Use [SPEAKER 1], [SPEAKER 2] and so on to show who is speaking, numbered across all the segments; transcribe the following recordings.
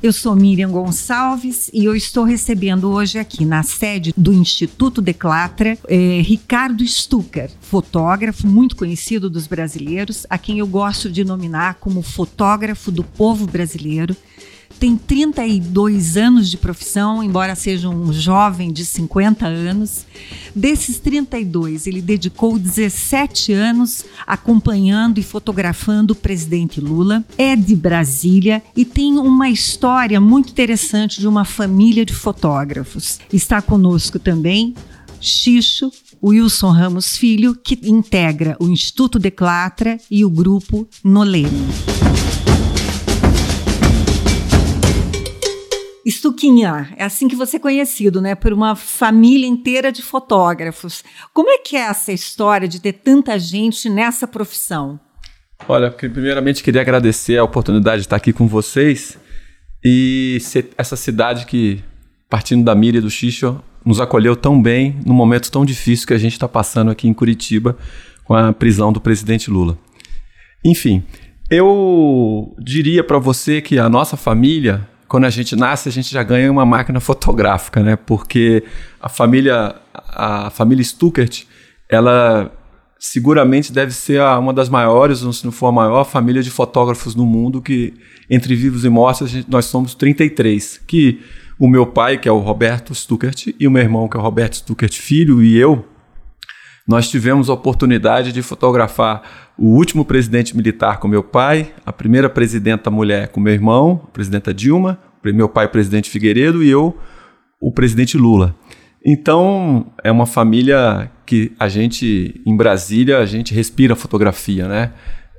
[SPEAKER 1] Eu sou Miriam Gonçalves e eu estou recebendo hoje aqui na sede do Instituto Declatra eh, Ricardo Stucker, fotógrafo muito conhecido dos brasileiros, a quem eu gosto de nominar como fotógrafo do povo brasileiro tem 32 anos de profissão, embora seja um jovem de 50 anos. Desses 32, ele dedicou 17 anos acompanhando e fotografando o presidente Lula. É de Brasília e tem uma história muito interessante de uma família de fotógrafos. Está conosco também Xixo, Wilson Ramos Filho, que integra o Instituto Declatra e o grupo Nolene. Stuquinha, é assim que você é conhecido, né? Por uma família inteira de fotógrafos. Como é que é essa história de ter tanta gente nessa profissão?
[SPEAKER 2] Olha, primeiramente queria agradecer a oportunidade de estar aqui com vocês e essa cidade que, partindo da Mira e do Xixo, nos acolheu tão bem num momento tão difícil que a gente está passando aqui em Curitiba com a prisão do presidente Lula. Enfim, eu diria para você que a nossa família quando a gente nasce, a gente já ganha uma máquina fotográfica, né? Porque a família, a família Stuckert, ela seguramente deve ser a, uma das maiores, se não for a maior família de fotógrafos no mundo, que entre vivos e mortos gente, nós somos 33. Que o meu pai, que é o Roberto Stuckert, e o meu irmão, que é o Roberto Stuckert Filho, e eu, nós tivemos a oportunidade de fotografar o último presidente militar com meu pai, a primeira presidenta mulher com meu irmão, a presidenta Dilma, meu pai, o presidente Figueiredo, e eu, o presidente Lula. Então, é uma família que a gente, em Brasília, a gente respira fotografia, né?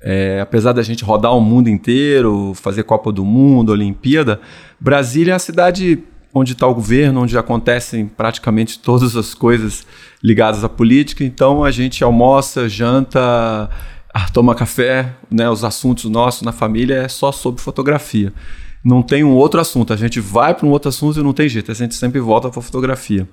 [SPEAKER 2] É, apesar da gente rodar o mundo inteiro, fazer Copa do Mundo, Olimpíada, Brasília é a cidade onde está o governo, onde acontecem praticamente todas as coisas ligadas à política. Então a gente almoça, janta, ah, toma café, né? Os assuntos nossos na família é só sobre fotografia. Não tem um outro assunto. A gente vai para um outro assunto e não tem jeito. A gente sempre volta para fotografia.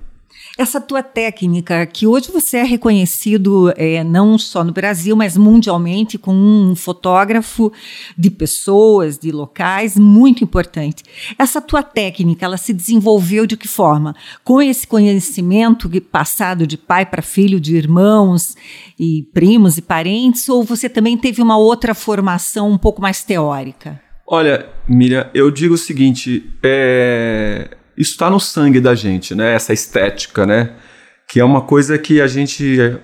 [SPEAKER 1] Essa tua técnica, que hoje você é reconhecido é, não só no Brasil, mas mundialmente, como um fotógrafo de pessoas, de locais, muito importante. Essa tua técnica, ela se desenvolveu de que forma? Com esse conhecimento passado de pai para filho, de irmãos e primos e parentes, ou você também teve uma outra formação um pouco mais teórica?
[SPEAKER 2] Olha, Miriam, eu digo o seguinte: é, isso está no sangue da gente, né? Essa estética, né? Que é uma coisa que a gente.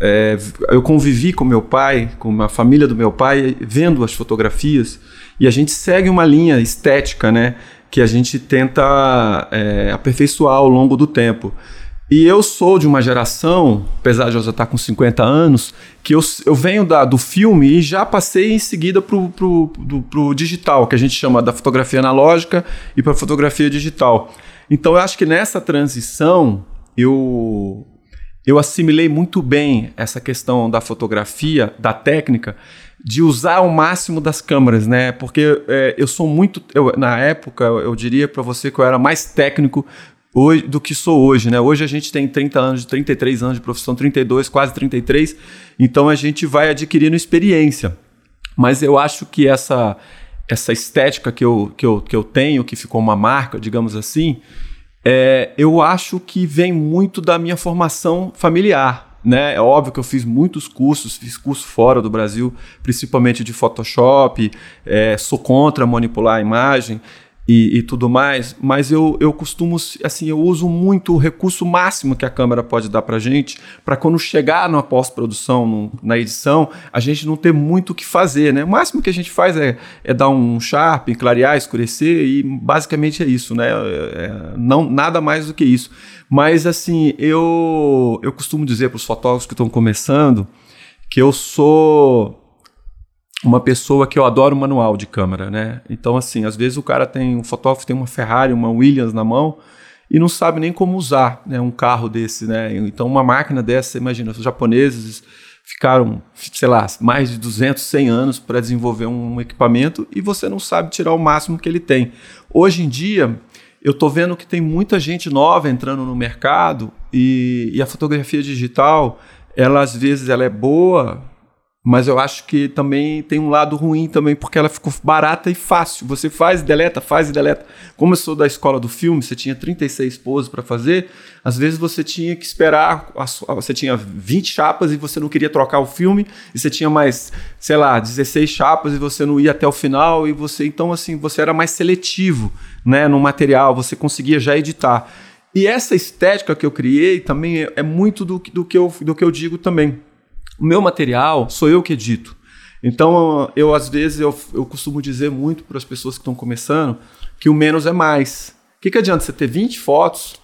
[SPEAKER 2] É, eu convivi com meu pai, com a família do meu pai, vendo as fotografias, e a gente segue uma linha estética, né? Que a gente tenta é, aperfeiçoar ao longo do tempo. E eu sou de uma geração, apesar de eu já estar com 50 anos, que eu, eu venho da, do filme e já passei em seguida para o digital, que a gente chama da fotografia analógica e para fotografia digital. Então eu acho que nessa transição eu, eu assimilei muito bem essa questão da fotografia, da técnica, de usar o máximo das câmeras, né? Porque é, eu sou muito. Eu, na época, eu diria para você que eu era mais técnico hoje, do que sou hoje, né? Hoje a gente tem 30 anos, 33 anos de profissão, 32, quase 33, então a gente vai adquirindo experiência. Mas eu acho que essa essa estética que eu, que eu, que eu tenho, que ficou uma marca, digamos assim, é, eu acho que vem muito da minha formação familiar. Né? É óbvio que eu fiz muitos cursos, fiz curso fora do Brasil, principalmente de Photoshop, é, sou contra manipular a imagem, e, e, tudo mais, mas eu, eu costumo, assim, eu uso muito o recurso máximo que a câmera pode dar para gente, para quando chegar na pós-produção, na edição, a gente não ter muito o que fazer, né? O máximo que a gente faz é, é dar um sharp, clarear, escurecer e basicamente é isso, né? É não, nada mais do que isso. Mas, assim, eu, eu costumo dizer para os fotógrafos que estão começando que eu sou uma pessoa que eu adoro manual de câmera, né? Então, assim, às vezes o cara tem, um fotógrafo tem uma Ferrari, uma Williams na mão e não sabe nem como usar né, um carro desse, né? Então, uma máquina dessa, imagina, os japoneses ficaram, sei lá, mais de 200, 100 anos para desenvolver um equipamento e você não sabe tirar o máximo que ele tem. Hoje em dia, eu estou vendo que tem muita gente nova entrando no mercado e, e a fotografia digital, ela às vezes ela é boa, Mas eu acho que também tem um lado ruim também, porque ela ficou barata e fácil. Você faz, deleta, faz e deleta. Como eu sou da escola do filme, você tinha 36 poses para fazer, às vezes você tinha que esperar, você tinha 20 chapas e você não queria trocar o filme, e você tinha mais, sei lá, 16 chapas e você não ia até o final, e você, então assim, você era mais seletivo, né, no material, você conseguia já editar. E essa estética que eu criei também é, é muito do, do, que eu, do que eu digo também o meu material sou eu que edito. Então, eu às vezes eu, eu costumo dizer muito para as pessoas que estão começando que o menos é mais. O que, que adianta você ter 20 fotos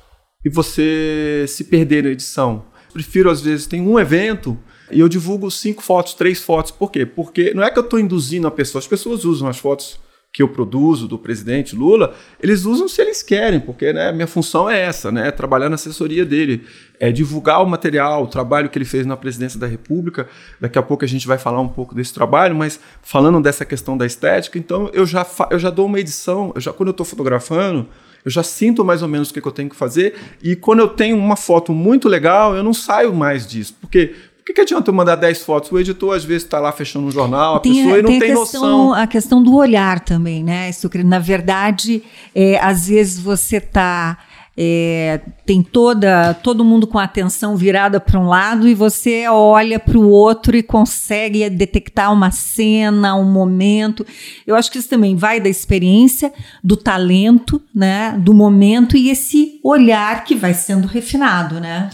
[SPEAKER 2] e você se perder na edição? Prefiro, às vezes, tem um evento e eu divulgo cinco fotos, três fotos. Por quê? Porque não é que eu estou induzindo a pessoa, as pessoas usam as fotos que eu produzo do presidente Lula, eles usam se eles querem, porque né, minha função é essa, né, trabalhar na assessoria dele, é divulgar o material, o trabalho que ele fez na presidência da República. Daqui a pouco a gente vai falar um pouco desse trabalho, mas falando dessa questão da estética, então eu já, eu já dou uma edição, eu já, quando eu estou fotografando, eu já sinto mais ou menos o que, que eu tenho que fazer, e quando eu tenho uma foto muito legal, eu não saio mais disso, porque que, que adianta eu mandar 10 fotos? O editor, às vezes, está lá fechando um jornal, a tem, pessoa e não tem, tem
[SPEAKER 1] questão,
[SPEAKER 2] noção.
[SPEAKER 1] A questão do olhar também, né? Isso, na verdade, é, às vezes você está é, tem toda todo mundo com a atenção virada para um lado e você olha para o outro e consegue detectar uma cena, um momento. Eu acho que isso também vai da experiência, do talento, né, do momento e esse olhar que vai sendo refinado, né?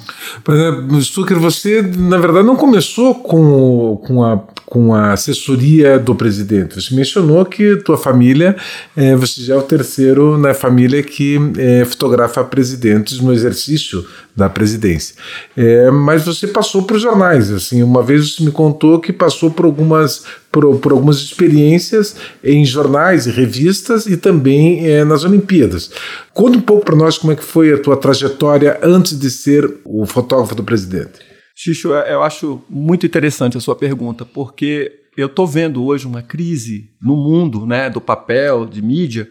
[SPEAKER 3] Stucker, você na verdade não começou com, com a com a assessoria do presidente. Você mencionou que tua família, é, você já é o terceiro na família que é, fotografa presidentes no exercício da presidência. É, mas você passou por jornais, assim, uma vez você me contou que passou por algumas por, por algumas experiências em jornais e revistas e também é, nas Olimpíadas. Conta um pouco para nós como é que foi a tua trajetória antes de ser o fotógrafo do presidente.
[SPEAKER 2] Xixo, é, eu acho muito interessante a sua pergunta, porque eu estou vendo hoje uma crise no mundo né, do papel, de mídia,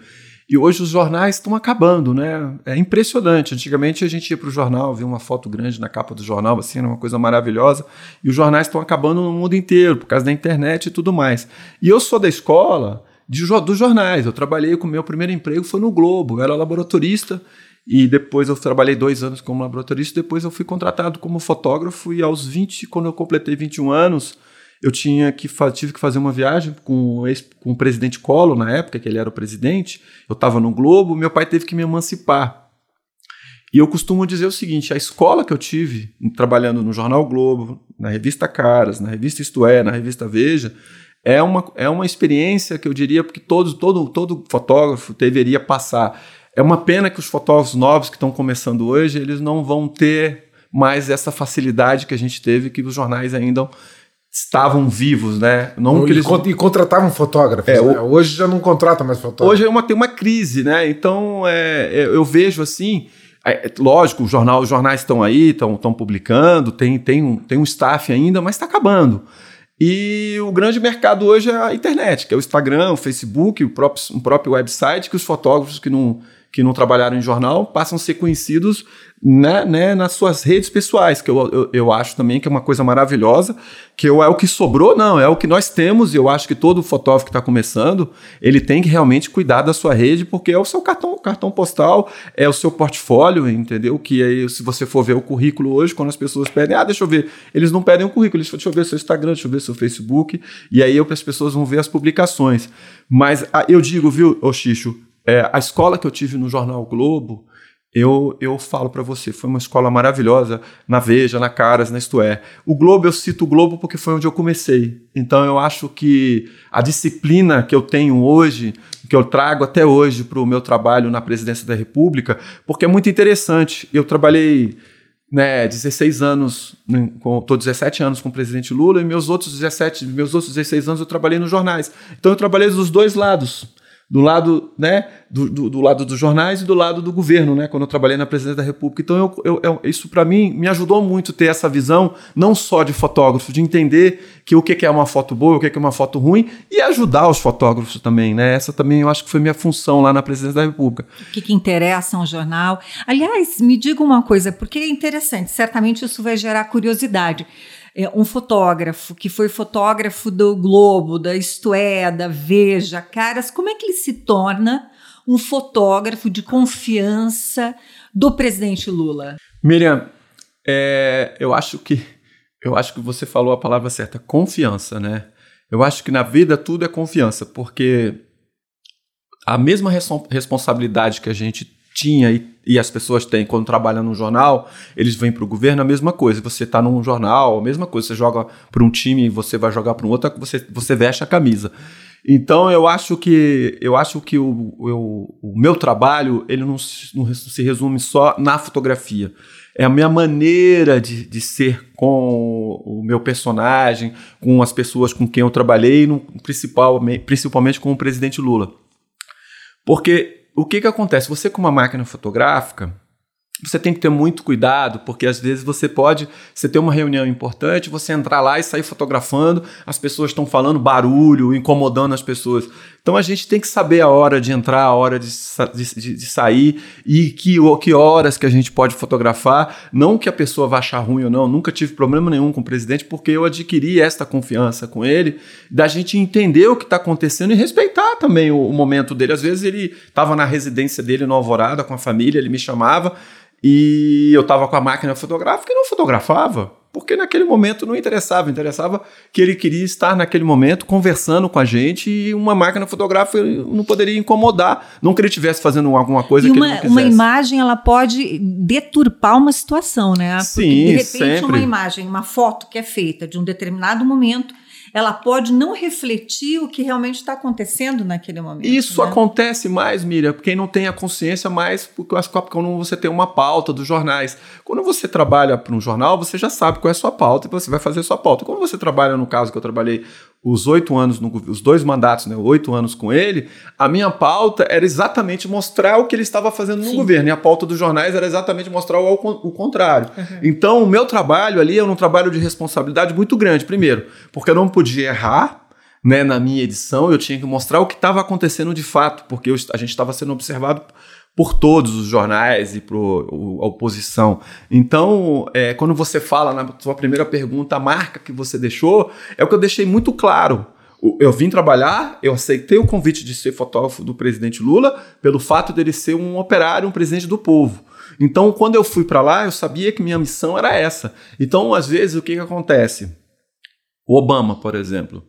[SPEAKER 2] e hoje os jornais estão acabando, né? É impressionante. Antigamente a gente ia para o jornal, via uma foto grande na capa do jornal, assim, era uma coisa maravilhosa. E os jornais estão acabando no mundo inteiro, por causa da internet e tudo mais. E eu sou da escola de, dos jornais. Eu trabalhei com o meu primeiro emprego, foi no Globo. Eu era laboratorista e depois eu trabalhei dois anos como laboratorista, depois eu fui contratado como fotógrafo e aos 20, quando eu completei 21 anos, eu tinha que tive que fazer uma viagem com o, ex, com o presidente Collor, na época que ele era o presidente, eu estava no Globo, meu pai teve que me emancipar. E eu costumo dizer o seguinte, a escola que eu tive, trabalhando no Jornal Globo, na revista Caras, na revista Isto É, na revista Veja, é uma, é uma experiência que eu diria que todo, todo, todo fotógrafo deveria passar é uma pena que os fotógrafos novos que estão começando hoje, eles não vão ter mais essa facilidade que a gente teve, que os jornais ainda estavam vivos, né?
[SPEAKER 3] Não e, eles... e contratavam fotógrafos. É, né? Hoje já não contrata mais fotógrafos.
[SPEAKER 2] Hoje é uma, tem uma crise, né? Então é, é eu vejo assim. É, lógico, o jornal, os jornais estão aí, estão publicando, tem, tem, um, tem um staff ainda, mas está acabando. E o grande mercado hoje é a internet, que é o Instagram, o Facebook, o próprio, um próprio website, que os fotógrafos que não, que não trabalharam em jornal passam a ser conhecidos né, né, nas suas redes pessoais, que eu, eu, eu, acho também que é uma coisa maravilhosa, que é o que sobrou, não, é o que nós temos, e eu acho que todo fotógrafo que está começando, ele tem que realmente cuidar da sua rede, porque é o seu cartão, cartão postal, é o seu portfólio, entendeu? Que aí, se você for ver o currículo hoje, quando as pessoas pedem, ah, deixa eu ver, eles não pedem o currículo, eles deixa eu ver seu Instagram, deixa eu ver seu Facebook, e aí as pessoas vão ver as publicações. Mas ah, eu digo, viu, ô Xixo, é, a escola que eu tive no Jornal Globo, eu, eu falo para você, foi uma escola maravilhosa, na Veja, na Caras, na Isto É. O Globo, eu cito o Globo porque foi onde eu comecei. Então eu acho que a disciplina que eu tenho hoje, que eu trago até hoje para o meu trabalho na presidência da República, porque é muito interessante. Eu trabalhei né, 16 anos, estou 17 anos com o presidente Lula, e meus outros 17, meus outros 16 anos eu trabalhei nos jornais. Então eu trabalhei dos dois lados do lado, né, do, do, do, lado dos jornais e do lado do governo, né, quando eu trabalhei na presidência da República. Então, eu, eu, eu isso para mim me ajudou muito ter essa visão, não só de fotógrafo, de entender que o que é uma foto boa, o que é uma foto ruim e ajudar os fotógrafos também, né. Essa também eu acho que foi minha função lá na presidência da República.
[SPEAKER 1] O que, que interessa um jornal? Aliás, me diga uma coisa, porque é interessante, certamente isso vai gerar curiosidade. É, um fotógrafo que foi fotógrafo do Globo, da Isto É, da Veja, Caras, como é que ele se torna um fotógrafo de confiança do presidente Lula?
[SPEAKER 2] Miriam, é, eu acho que eu acho que você falou a palavra certa, confiança, né? Eu acho que na vida tudo é confiança, porque a mesma responsabilidade que a gente tinha e, e, as pessoas têm quando trabalham num jornal, eles vêm para o governo, a mesma coisa. Você está num jornal, a mesma coisa. Você joga para um time, você vai jogar para um outro, você, você veste a camisa. Então eu acho que eu acho que o, o, o meu trabalho ele não, não, se resume só na fotografia. É a minha maneira de, de ser com o meu personagem, com as pessoas com quem eu trabalhei, no, principal, principalmente com o presidente Lula. Porque o que, que acontece? Você com uma máquina fotográfica, você tem que ter muito cuidado, porque às vezes você pode, você ter uma reunião importante, você entrar lá e sair fotografando, as pessoas estão falando barulho, incomodando as pessoas. Então a gente tem que saber a hora de entrar, a hora de, de, de sair e que, que horas que a gente pode fotografar. Não que a pessoa vá achar ruim ou não, nunca tive problema nenhum com o presidente, porque eu adquiri esta confiança com ele, da gente entender o que está acontecendo e respeitar também o, o momento dele. Às vezes ele estava na residência dele no Alvorada com a família, ele me chamava. E eu estava com a máquina fotográfica e não fotografava, porque naquele momento não interessava, interessava que ele queria estar naquele momento conversando com a gente e uma máquina fotográfica não poderia incomodar, não que ele estivesse fazendo alguma coisa
[SPEAKER 1] e
[SPEAKER 2] que
[SPEAKER 1] uma,
[SPEAKER 2] ele não
[SPEAKER 1] uma imagem ela pode deturpar uma situação, né? Porque
[SPEAKER 2] Sim,
[SPEAKER 1] de repente
[SPEAKER 2] sempre.
[SPEAKER 1] uma imagem, uma foto que é feita de um determinado momento ela pode não refletir o que realmente está acontecendo naquele momento.
[SPEAKER 2] Isso
[SPEAKER 1] né?
[SPEAKER 2] acontece mais, Miriam, quem não tem a consciência mais, porque quando você tem uma pauta dos jornais. Quando você trabalha para um jornal, você já sabe qual é a sua pauta e você vai fazer a sua pauta. Quando você trabalha, no caso que eu trabalhei os oito anos, no, os dois mandatos, né, oito anos com ele, a minha pauta era exatamente mostrar o que ele estava fazendo no Sim. governo. E a pauta dos jornais era exatamente mostrar o, o contrário. Uhum. Então, o meu trabalho ali é um trabalho de responsabilidade muito grande. Primeiro, porque eu não podia errar, né, na minha edição, eu tinha que mostrar o que estava acontecendo de fato, porque eu, a gente estava sendo observado por todos os jornais e para a oposição. Então, é, quando você fala na sua primeira pergunta, a marca que você deixou, é o que eu deixei muito claro. Eu vim trabalhar, eu aceitei o convite de ser fotógrafo do presidente Lula pelo fato dele ser um operário, um presidente do povo. Então, quando eu fui para lá, eu sabia que minha missão era essa. Então, às vezes, o que, que acontece? O Obama, por exemplo,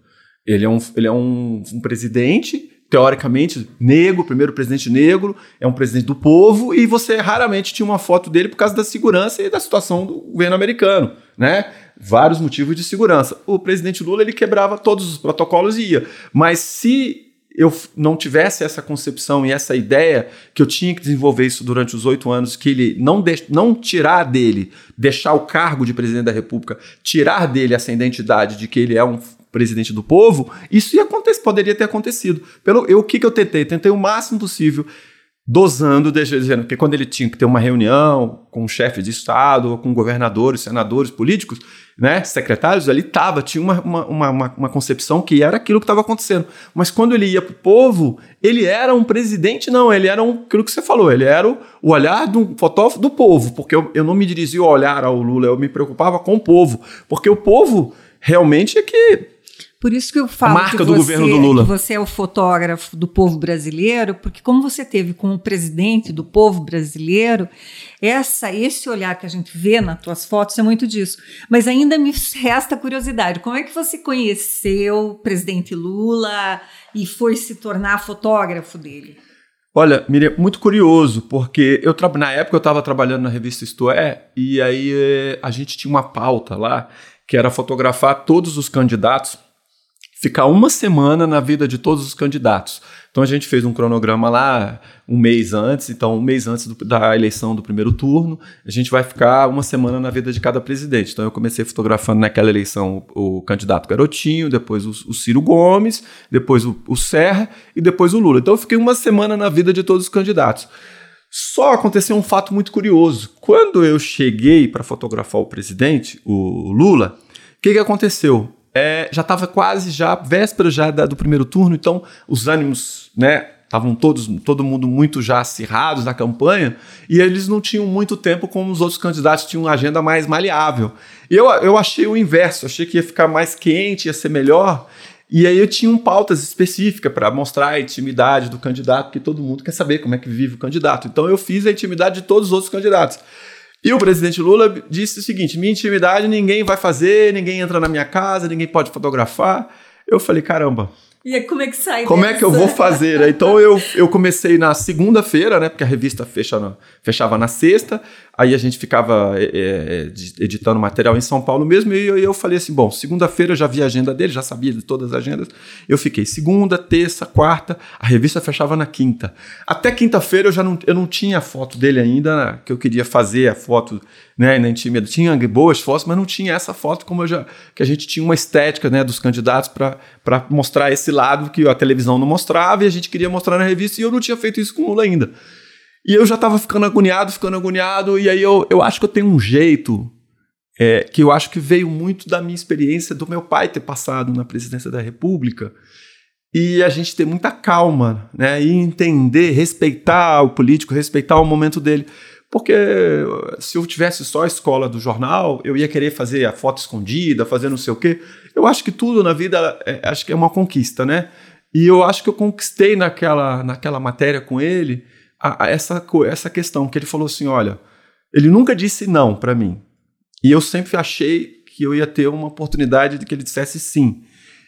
[SPEAKER 2] ele é um, ele é um, um presidente teoricamente, negro, primeiro presidente negro, é um presidente do povo, e você raramente tinha uma foto dele por causa da segurança e da situação do governo americano, né? Vários motivos de segurança. O presidente Lula, ele quebrava todos os protocolos e ia. Mas se eu não tivesse essa concepção e essa ideia que eu tinha que desenvolver isso durante os oito anos, que ele não, de, não tirar dele, deixar o cargo de presidente da República, tirar dele essa identidade de que ele é um presidente do povo, isso ia acontecer, poderia ter acontecido. Pelo, eu, o que, que eu tentei? Tentei o máximo possível dosando, dizendo que quando ele tinha que ter uma reunião com o chefe de Estado, com governadores, senadores, políticos, né, secretários, ali estava, tinha uma, uma, uma, uma, concepção que era aquilo que estava acontecendo. Mas quando ele ia para o povo, ele era um presidente, não, ele era um, aquilo que você falou, ele era o, o olhar do fotógrafo do povo, porque eu, eu não me dirigia ao olhar ao Lula, eu me preocupava com o povo, porque o povo realmente é que
[SPEAKER 1] por isso que eu falo
[SPEAKER 2] marca
[SPEAKER 1] que
[SPEAKER 2] do
[SPEAKER 1] você,
[SPEAKER 2] governo do Lula.
[SPEAKER 1] que você é o fotógrafo do povo brasileiro, porque como você teve com o presidente do povo brasileiro, essa esse olhar que a gente vê nas tuas fotos é muito disso. Mas ainda me resta curiosidade, como é que você conheceu o presidente Lula e foi se tornar fotógrafo dele?
[SPEAKER 2] Olha, Miriam, muito curioso, porque eu na época eu estava trabalhando na revista Isto É, e aí eh, a gente tinha uma pauta lá que era fotografar todos os candidatos ficar uma semana na vida de todos os candidatos. Então a gente fez um cronograma lá um mês antes, então um mês antes do, da eleição do primeiro turno, a gente vai ficar uma semana na vida de cada presidente. Então eu comecei fotografando naquela eleição o, o candidato Garotinho, depois o, o Ciro Gomes, depois o, o Serra e depois o Lula. Então eu fiquei uma semana na vida de todos os candidatos. Só aconteceu um fato muito curioso. Quando eu cheguei para fotografar o presidente, o Lula, o que, que aconteceu? É, já estava quase já véspera já da, do primeiro turno, então os ânimos, né, Estavam todos, todo mundo muito já acirrados na campanha e eles não tinham muito tempo como os outros candidatos tinham uma agenda mais maleável. Eu, eu achei o inverso, achei que ia ficar mais quente, ia ser melhor. E aí eu tinha um pautas específicas para mostrar a intimidade do candidato, porque todo mundo quer saber como é que vive o candidato. Então eu fiz a intimidade de todos os outros candidatos. E o presidente Lula disse o seguinte: minha intimidade ninguém vai fazer, ninguém entra na minha casa, ninguém pode fotografar. Eu falei, caramba,
[SPEAKER 4] e como é que sai
[SPEAKER 2] Como
[SPEAKER 4] dessa?
[SPEAKER 2] é que eu vou fazer? Então eu, eu comecei na segunda-feira, né? Porque a revista fecha na, fechava na sexta, aí a gente ficava é, é, editando material em São Paulo mesmo, e eu, eu falei assim: bom, segunda-feira eu já vi a agenda dele, já sabia de todas as agendas. Eu fiquei segunda, terça, quarta, a revista fechava na quinta. Até quinta-feira eu já não, eu não tinha a foto dele ainda, que eu queria fazer a foto né, na intimidade. Tinha boas fotos, mas não tinha essa foto como eu já. que a gente tinha uma estética né, dos candidatos para mostrar esse lado que a televisão não mostrava e a gente queria mostrar na revista, e eu não tinha feito isso com o Lula ainda. E eu já estava ficando agoniado, ficando agoniado, e aí eu, eu acho que eu tenho um jeito é, que eu acho que veio muito da minha experiência do meu pai ter passado na presidência da República e a gente ter muita calma, né, e entender, respeitar o político, respeitar o momento dele. Porque se eu tivesse só a escola do jornal, eu ia querer fazer a foto escondida, fazer não sei o quê. Eu acho que tudo na vida é, acho que é uma conquista, né? E eu acho que eu conquistei naquela, naquela matéria com ele a, a essa, essa questão, que ele falou assim: olha, ele nunca disse não para mim. E eu sempre achei que eu ia ter uma oportunidade de que ele dissesse sim.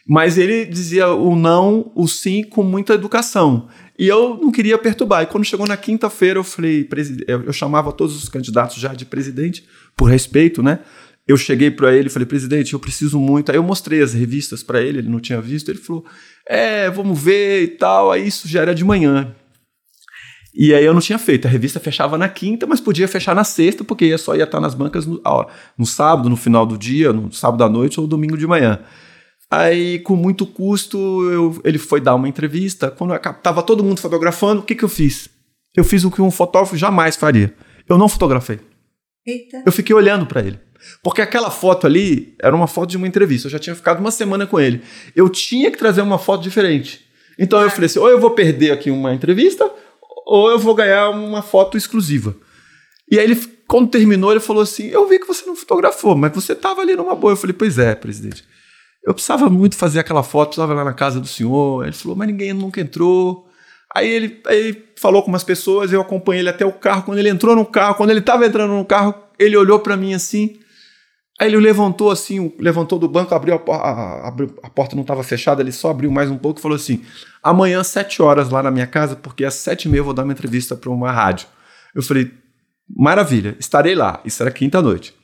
[SPEAKER 2] Mas ele dizia o não, o sim com muita educação. E eu não queria perturbar. E quando chegou na quinta-feira, eu falei, eu chamava todos os candidatos já de presidente, por respeito, né? Eu cheguei para ele e falei, presidente, eu preciso muito. Aí eu mostrei as revistas para ele, ele não tinha visto. Ele falou, é, vamos ver e tal. Aí isso já era de manhã. E aí eu não tinha feito. A revista fechava na quinta, mas podia fechar na sexta, porque só ia estar nas bancas no, no sábado, no final do dia, no sábado à noite ou domingo de manhã. Aí, com muito custo, eu, ele foi dar uma entrevista. Quando estava todo mundo fotografando, o que, que eu fiz? Eu fiz o que um fotógrafo jamais faria. Eu não fotografei.
[SPEAKER 4] Eita.
[SPEAKER 2] Eu fiquei olhando para ele. Porque aquela foto ali era uma foto de uma entrevista. Eu já tinha ficado uma semana com ele. Eu tinha que trazer uma foto diferente. Então eu falei assim: ou eu vou perder aqui uma entrevista, ou eu vou ganhar uma foto exclusiva. E aí ele, quando terminou, ele falou assim: Eu vi que você não fotografou, mas você estava ali numa boa. Eu falei: Pois é, presidente. Eu precisava muito fazer aquela foto, precisava ir lá na casa do senhor. Ele falou, mas ninguém nunca entrou. Aí ele, aí ele falou com umas pessoas, eu acompanhei ele até o carro. Quando ele entrou no carro, quando ele estava entrando no carro, ele olhou para mim assim. Aí ele levantou assim, levantou do banco, abriu a, a, a, a porta não estava fechada, ele só abriu mais um pouco e falou assim: amanhã, sete horas lá na minha casa, porque às sete e meia eu vou dar uma entrevista para uma rádio. Eu falei: maravilha, estarei lá. Isso era quinta-noite.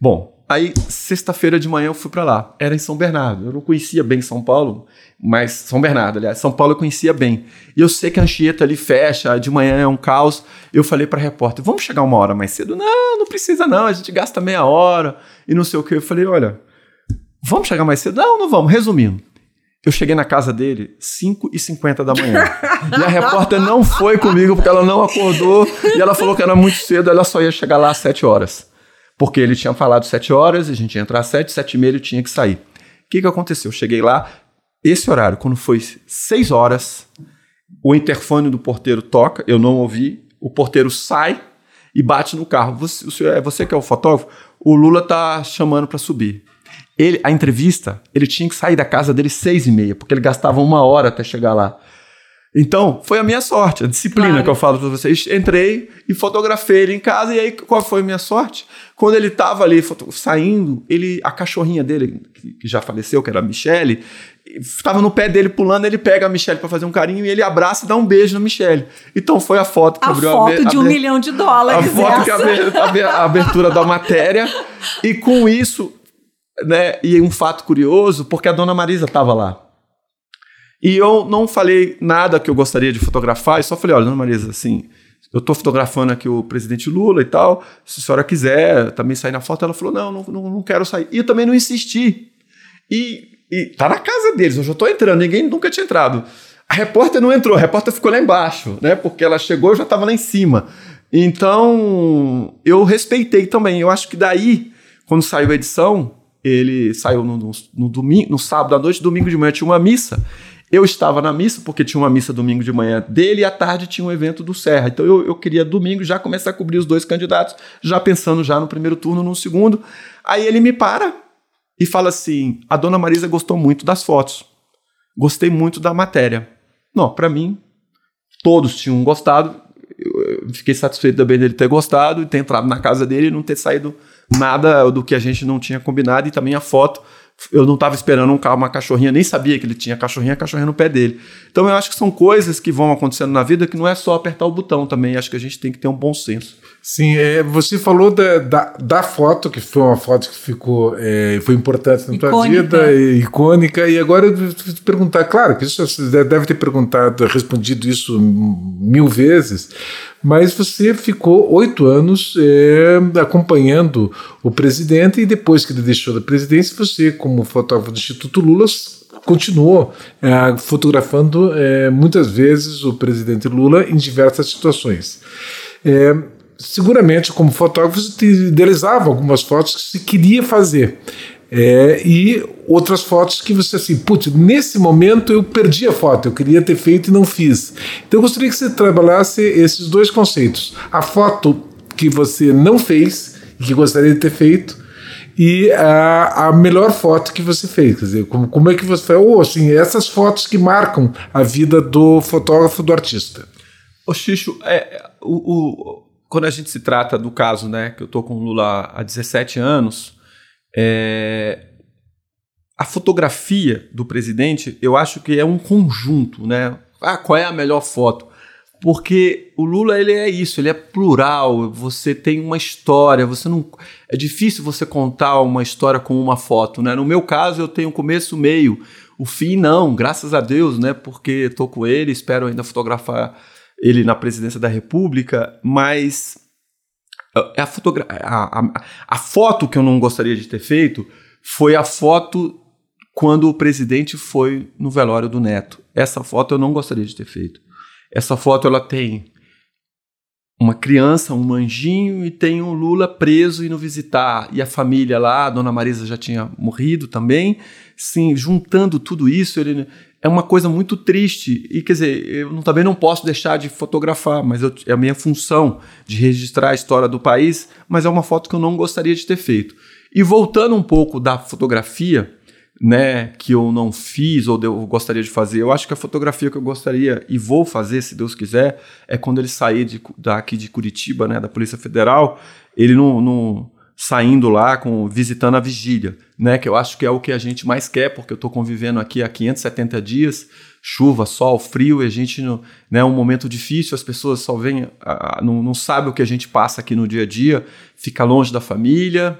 [SPEAKER 2] Bom, Aí, sexta-feira de manhã, eu fui para lá. Era em São Bernardo. Eu não conhecia bem São Paulo, mas São Bernardo, aliás. São Paulo eu conhecia bem. E eu sei que a Anchieta ali fecha, de manhã é um caos. Eu falei para repórter: vamos chegar uma hora mais cedo? Não, não precisa não, a gente gasta meia hora e não sei o que. Eu falei: olha, vamos chegar mais cedo? Não, não vamos. Resumindo, eu cheguei na casa dele 5 e 50 da manhã. e a repórter não foi comigo porque ela não acordou e ela falou que era muito cedo, ela só ia chegar lá às 7 horas. Porque ele tinha falado sete horas, a gente ia entrar às sete, sete e meia ele tinha que sair. O que, que aconteceu? Eu cheguei lá, esse horário, quando foi seis horas, o interfone do porteiro toca, eu não ouvi, o porteiro sai e bate no carro. Você, o senhor, é você que é o fotógrafo? O Lula tá chamando para subir. Ele, a entrevista, ele tinha que sair da casa dele seis e meia, porque ele gastava uma hora até chegar lá. Então, foi a minha sorte, a disciplina claro. que eu falo para vocês. Entrei e fotografei ele em casa, e aí qual foi a minha sorte? Quando ele estava ali saindo, ele, a cachorrinha dele, que, já faleceu, que era a Michelle, estava no pé dele pulando, ele pega a Michelle para fazer um carinho e ele abraça e dá um beijo na Michelle. Então foi a foto que
[SPEAKER 4] a
[SPEAKER 2] abriu
[SPEAKER 4] foto a foto de um milhão de dólares.
[SPEAKER 2] A foto essa. que abriu a abertura da matéria. E com isso, né, e um fato curioso, porque a dona Marisa estava lá. E eu não falei nada que eu gostaria de fotografar, e só falei, olha, dona Marisa, assim, eu estou fotografando aqui o presidente Lula e tal, se a senhora quiser também sair na foto, ela falou, não, não, não, quero sair. E eu também não insisti. E, e tá na casa deles, eu já estou entrando, ninguém nunca tinha entrado. A repórter não entrou, a repórter ficou lá embaixo, né? Porque ela chegou, eu já estava lá em cima. Então, eu respeitei também. Eu acho que daí, quando saiu a edição, ele saiu no, no, no domingo, no sábado à noite, domingo de manhã tinha uma missa. Eu estava na missa, porque tinha uma missa domingo de manhã dele, e à tarde tinha um evento do Serra. Então eu, eu queria domingo já começar a cobrir os dois candidatos, já pensando já no primeiro turno, no segundo. Aí ele me para e fala assim: a dona Marisa gostou muito das fotos, gostei muito da matéria. Não, para mim, todos tinham gostado. Eu fiquei satisfeito também dele ter gostado e ter entrado na casa dele e não ter saído nada do que a gente não tinha combinado. E também a foto eu não estava esperando um, uma cachorrinha, nem sabia que ele tinha cachorrinha, cachorrinha no pé dele. Então eu acho que são coisas que vão acontecendo na vida que não é só apertar o botão também. Acho que a gente tem que ter um bom senso.
[SPEAKER 3] Sim, é, você falou da, da, da, foto, que foi uma foto que ficou é, foi importante na icônica. tua vida, é, icônica, e agora eu vou te perguntar, claro que isso, você deve ter perguntado, respondido isso mil vezes, mas você ficou oito anos é, acompanhando o presidente e depois que ele deixou da presidência, você, como fotógrafo do Instituto Lula, continuou é, fotografando é, muitas vezes o presidente Lula em diversas situações. É, seguramente, como fotógrafo, você idealizava algumas fotos que você queria fazer. É, e outras fotos que você assim, putz, nesse momento eu perdi a foto, eu queria ter feito e não fiz. Então eu gostaria que você trabalhasse esses dois conceitos: a foto que você não fez e que gostaria de ter feito, e a, a melhor foto que você fez. Quer dizer, como, como é que você ou oh, assim, essas fotos que marcam a vida do fotógrafo, do artista.
[SPEAKER 2] Ô Xixo, é, o, o, quando a gente se trata do caso, né, que eu tô com o Lula há 17 anos é, a fotografia do presidente, eu acho que é um conjunto, né? Ah, qual é a melhor foto? Porque o Lula ele é isso, ele é plural. Você tem uma história, você não é difícil você contar uma história com uma foto, né? No meu caso, eu tenho começo, meio, o fim não, graças a Deus, né? Porque estou com ele, espero ainda fotografar ele na presidência da República, mas é a, a, a, a foto que eu não gostaria de ter feito foi a foto quando o presidente foi no velório do neto. Essa foto eu não gostaria de ter feito. Essa foto ela tem uma criança, um anjinho e tem o Lula preso indo visitar e a família lá, a dona Marisa já tinha morrido também. Sim, juntando tudo isso, ele é uma coisa muito triste. E quer dizer, eu não, também não posso deixar de fotografar, mas eu, é a minha função de registrar a história do país, mas é uma foto que eu não gostaria de ter feito. E voltando um pouco da fotografia, né, que eu não fiz ou eu gostaria de fazer, eu acho que a fotografia que eu gostaria e vou fazer, se Deus quiser, é quando ele sair de, daqui de Curitiba, né, da Polícia Federal, ele não, não saindo lá, com, visitando a vigília, né? Que eu acho que é o que a gente mais quer, porque eu estou convivendo aqui há 570 dias, chuva, sol, frio, e a gente, né, um momento difícil, as pessoas só vêm, não, não sabem o que a gente passa aqui no dia a dia, fica longe da família,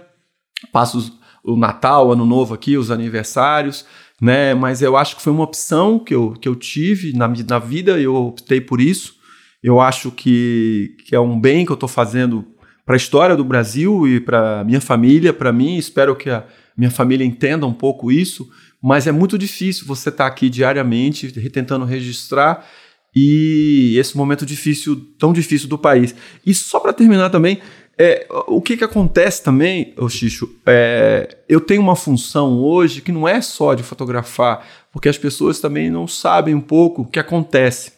[SPEAKER 2] passa os, o Natal, Ano Novo aqui, os aniversários, né? Mas eu acho que foi uma opção que eu, que eu tive na, na vida, eu optei por isso. Eu acho que, que é um bem que eu estou fazendo para a história do Brasil e para minha família, para mim. Espero que a minha família entenda um pouco isso, mas é muito difícil você estar tá aqui diariamente tentando registrar e esse momento difícil, tão difícil do país. E só para terminar também, é, o que, que acontece também, ô Xixo, é, eu tenho uma função hoje que não é só de fotografar, porque as pessoas também não sabem um pouco o que acontece.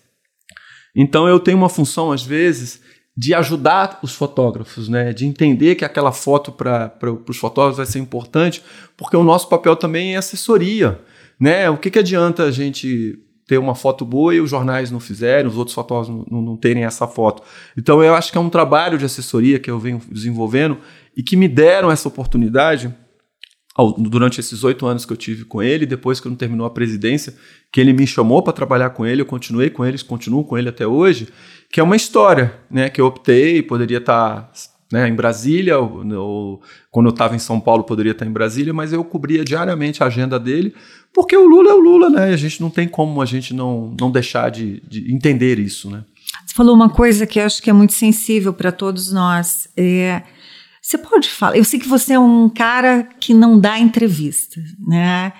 [SPEAKER 2] Então eu tenho uma função, às vezes, de ajudar os fotógrafos, né? de entender que aquela foto para os fotógrafos vai ser importante, porque o nosso papel também é assessoria. Né? O que, que adianta a gente ter uma foto boa e os jornais não fizerem, os outros fotógrafos não, não terem essa foto? Então eu acho que é um trabalho de assessoria que eu venho desenvolvendo e que me deram essa oportunidade durante esses oito anos que eu tive com ele, depois que não terminou a presidência, que ele me chamou para trabalhar com ele, eu continuei com eles, continuo com ele até hoje, que é uma história, né, que eu optei, poderia estar tá, né, em Brasília, ou, ou quando eu estava em São Paulo poderia estar tá em Brasília, mas eu cobria diariamente a agenda dele, porque o Lula é o Lula, né, a gente não tem como a gente não, não deixar de, de entender isso, né.
[SPEAKER 1] Você falou uma coisa que eu acho que é muito sensível para todos nós, é você pode falar. Eu sei que você é um cara que não dá entrevista, né?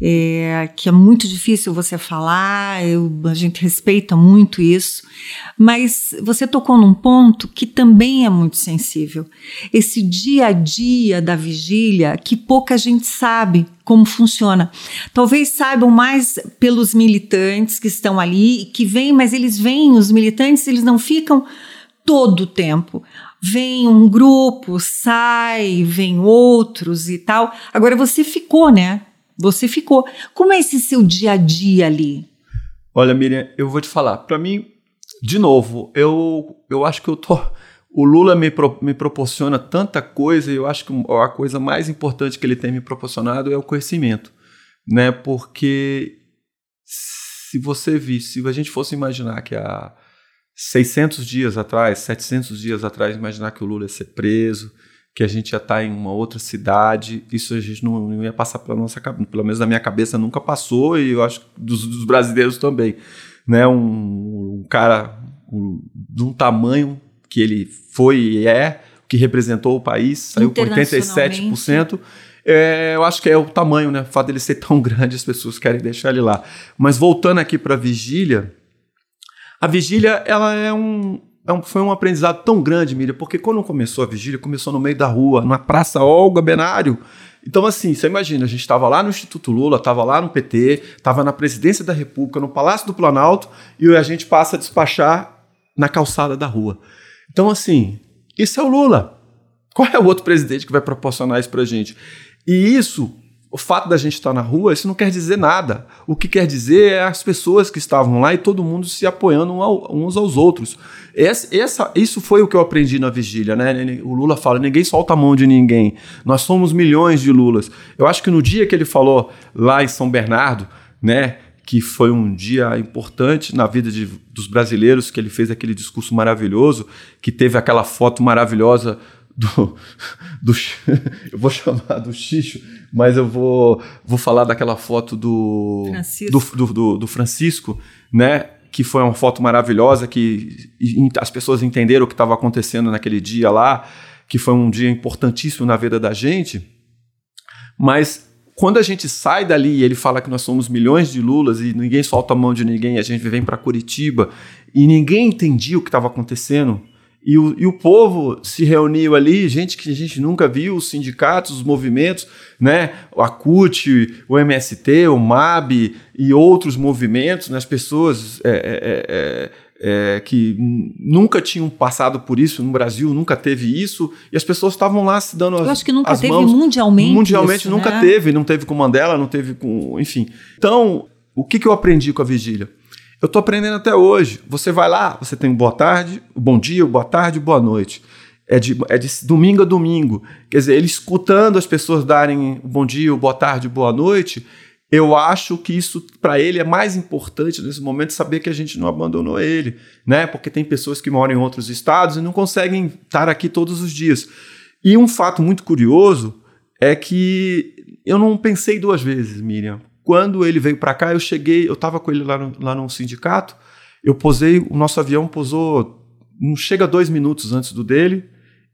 [SPEAKER 1] é, que é muito difícil você falar, eu, a gente respeita muito isso, mas você tocou num ponto que também é muito sensível. Esse dia a dia da vigília que pouca gente sabe como funciona. Talvez saibam mais pelos militantes que estão ali, que vêm, mas eles vêm, os militantes, eles não ficam todo o tempo vem um grupo, sai, vem outros e tal. Agora você ficou, né? Você ficou. Como é esse seu dia a dia ali?
[SPEAKER 2] Olha, Miriam, eu vou te falar. Para mim, de novo, eu, eu acho que eu tô. O Lula me, pro, me proporciona tanta coisa e eu acho que a coisa mais importante que ele tem me proporcionado é o conhecimento, né? Porque se você visse, se a gente fosse imaginar que a 600 dias atrás, 700 dias atrás, imaginar que o Lula ia ser preso, que a gente ia estar em uma outra cidade, isso a gente não, não ia passar pela nossa cabeça, pelo menos na minha cabeça nunca passou e eu acho que dos, dos brasileiros também, né? Um, um cara um, de um tamanho que ele foi e é, que representou o país, saiu com 87%. É, eu acho que é o tamanho, né? O fato dele ser tão grande, as pessoas querem deixar ele lá. Mas voltando aqui para a vigília, a vigília, ela é um, é um, foi um aprendizado tão grande, Miriam, porque quando começou a vigília, começou no meio da rua, na Praça Olga Benário. Então, assim, você imagina, a gente estava lá no Instituto Lula, estava lá no PT, estava na Presidência da República, no Palácio do Planalto, e a gente passa a despachar na calçada da rua. Então, assim, isso é o Lula. Qual é o outro presidente que vai proporcionar isso para gente? E isso o fato da gente estar na rua, isso não quer dizer nada. O que quer dizer é as pessoas que estavam lá e todo mundo se apoiando uns aos outros. Essa, essa, isso foi o que eu aprendi na vigília, né? O Lula fala: ninguém solta a mão de ninguém. Nós somos milhões de Lulas. Eu acho que no dia que ele falou lá em São Bernardo, né? Que foi um dia importante na vida de, dos brasileiros, que ele fez aquele discurso maravilhoso, que teve aquela foto maravilhosa do, do eu vou chamar do Xixo, mas eu vou, vou falar daquela foto do Francisco. Do, do, do, Francisco, né? Que foi uma foto maravilhosa que as pessoas entenderam o que estava acontecendo naquele dia lá, que foi um dia importantíssimo na vida da gente. Mas quando a gente sai dali e ele fala que nós somos milhões de Lulas e ninguém solta a mão de ninguém, a gente vem para Curitiba e ninguém entendia o que estava acontecendo e o, e o povo se reuniu ali, gente que a gente nunca viu, os sindicatos, os movimentos, né? A CUT, o MST, o MAB e outros movimentos, né? as pessoas é, é, é, é, que nunca tinham passado por isso no Brasil, nunca teve isso, e as pessoas estavam lá se dando as
[SPEAKER 1] Eu acho que nunca teve
[SPEAKER 2] mãos.
[SPEAKER 1] mundialmente.
[SPEAKER 2] Mundialmente
[SPEAKER 1] isso,
[SPEAKER 2] nunca
[SPEAKER 1] né?
[SPEAKER 2] teve, não teve com Mandela, não teve com. Enfim. Então, o que, que eu aprendi com a vigília? Eu estou aprendendo até hoje. Você vai lá, você tem boa tarde, bom dia, boa tarde, boa noite. É de, é de domingo a domingo. Quer dizer, ele escutando as pessoas darem bom dia, boa tarde, boa noite, eu acho que isso para ele é mais importante nesse momento saber que a gente não abandonou ele, né? Porque tem pessoas que moram em outros estados e não conseguem estar aqui todos os dias. E um fato muito curioso é que eu não pensei duas vezes, Miriam. Quando ele veio para cá, eu cheguei, eu estava com ele lá no, lá no sindicato, eu posei, o nosso avião posou, não chega dois minutos antes do dele,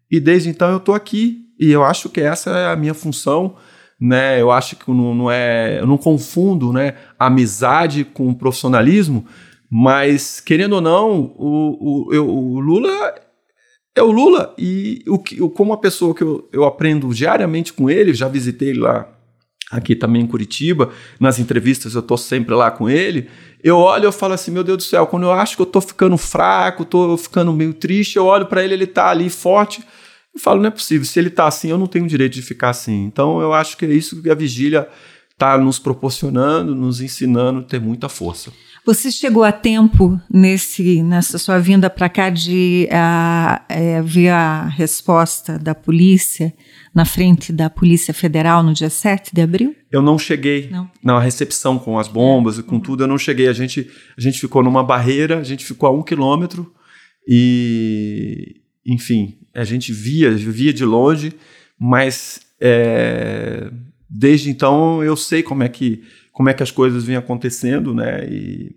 [SPEAKER 2] e desde então eu estou aqui, e eu acho que essa é a minha função, né? Eu acho que não, não é, eu não confundo, né, amizade com profissionalismo, mas querendo ou não, o, o, eu, o Lula é o Lula e o que, como uma pessoa que eu, eu aprendo diariamente com ele, já visitei ele lá aqui também em Curitiba, nas entrevistas eu tô sempre lá com ele, eu olho e falo assim, meu Deus do céu, quando eu acho que eu tô ficando fraco, tô ficando meio triste, eu olho para ele, ele tá ali forte, eu falo, não é possível, se ele tá assim, eu não tenho direito de ficar assim. Então eu acho que é isso que a vigília está nos proporcionando, nos ensinando a ter muita força.
[SPEAKER 1] Você chegou a tempo nesse, nessa sua vinda para cá de uh, ver a resposta da polícia na frente da Polícia Federal no dia 7 de abril?
[SPEAKER 2] Eu não cheguei não. na recepção com as bombas e com uhum. tudo, eu não cheguei. A gente, a gente ficou numa barreira, a gente ficou a um quilômetro e, enfim, a gente via, via de longe, mas é, desde então eu sei como é que como é que as coisas vêm acontecendo, né? E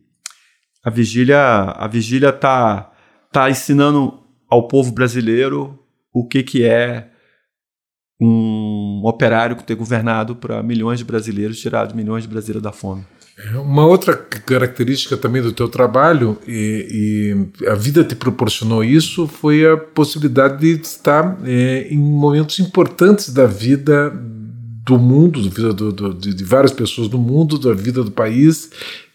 [SPEAKER 2] a vigília, a vigília tá tá ensinando ao povo brasileiro o que que é um operário ter governado para milhões de brasileiros, tirado milhões de brasileiros da fome.
[SPEAKER 3] Uma outra característica também do teu trabalho, e, e, a vida te proporcionou isso, foi a possibilidade de estar é, em momentos importantes da vida do mundo, do, do, de, de várias pessoas do mundo, da vida do país,